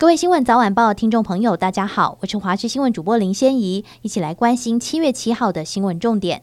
各位新闻早晚报听众朋友，大家好，我是华视新闻主播林仙怡，一起来关心七月七号的新闻重点。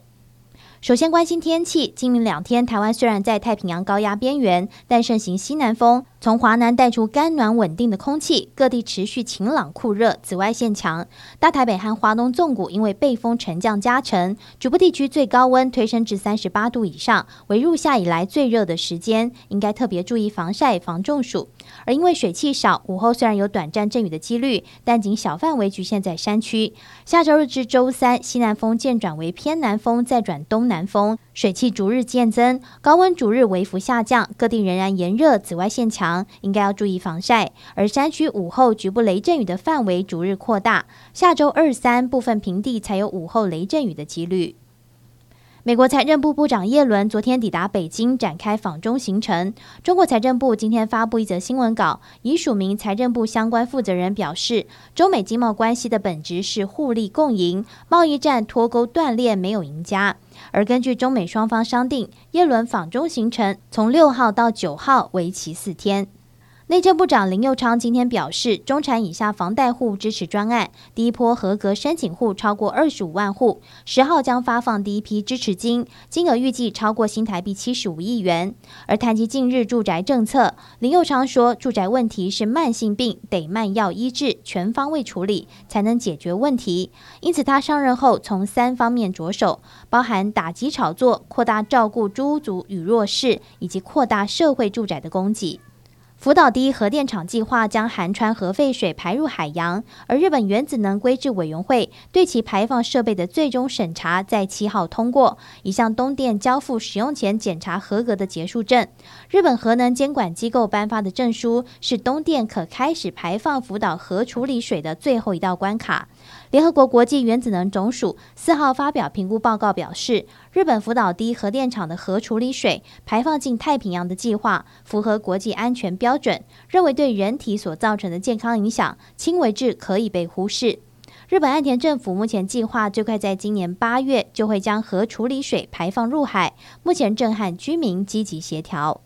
首先关心天气，今明两天，台湾虽然在太平洋高压边缘，但盛行西南风。从华南带出干暖稳定的空气，各地持续晴朗酷热，紫外线强。大台北和华东纵谷因为背风沉降加成，局部地区最高温推升至三十八度以上，为入夏以来最热的时间，应该特别注意防晒防中暑。而因为水汽少，午后虽然有短暂阵雨的几率，但仅小范围局限在山区。下周日至周三，西南风渐转为偏南风，再转东南风。水汽逐日渐增，高温逐日微幅下降，各地仍然炎热，紫外线强，应该要注意防晒。而山区午后局部雷阵雨的范围逐日扩大，下周二三部分平地才有午后雷阵雨的几率。美国财政部部长耶伦昨天抵达北京，展开访中行程。中国财政部今天发布一则新闻稿，已署名财政部相关负责人表示，中美经贸关系的本质是互利共赢，贸易战脱钩断裂没有赢家。而根据中美双方商定，耶伦访中行程从六号到九号，为期四天。内政部长林佑昌今天表示，中产以下房贷户支持专案第一波合格申请户超过二十五万户，十号将发放第一批支持金，金额预计超过新台币七十五亿元。而谈及近日住宅政策，林佑昌说，住宅问题是慢性病，得慢药医治，全方位处理才能解决问题。因此，他上任后从三方面着手，包含打击炒作、扩大照顾租屋族与弱势，以及扩大社会住宅的供给。福岛第一核电厂计划将含氚核废水排入海洋，而日本原子能规制委员会对其排放设备的最终审查在七号通过，已向东电交付使用前检查合格的结束证。日本核能监管机构颁发的证书是东电可开始排放福岛核处理水的最后一道关卡。联合国国际原子能总署四号发表评估报告表示，日本福岛第一核电厂的核处理水排放进太平洋的计划符合国际安全标准，认为对人体所造成的健康影响轻微至可以被忽视。日本岸田政府目前计划最快在今年八月就会将核处理水排放入海，目前正和居民积极协调。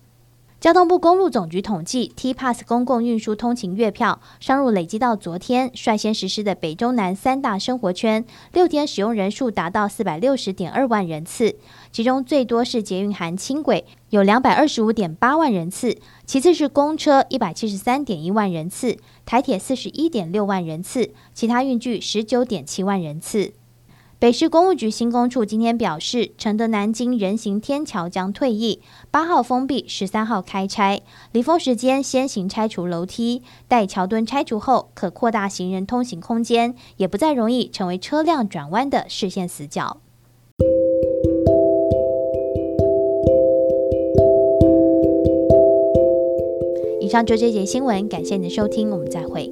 交通部公路总局统计，T-Pass 公共运输通勤月票上路累积到昨天率先实施的北中南三大生活圈，六天使用人数达到四百六十点二万人次，其中最多是捷运含轻轨，有两百二十五点八万人次，其次是公车一百七十三点一万人次，台铁四十一点六万人次，其他运具十九点七万人次。北市公务局新工处今天表示，承德南京人行天桥将退役，八号封闭，十三号开拆。离峰时间先行拆除楼梯，待桥墩拆除后，可扩大行人通行空间，也不再容易成为车辆转弯的视线死角。以上就这节新闻，感谢您的收听，我们再会。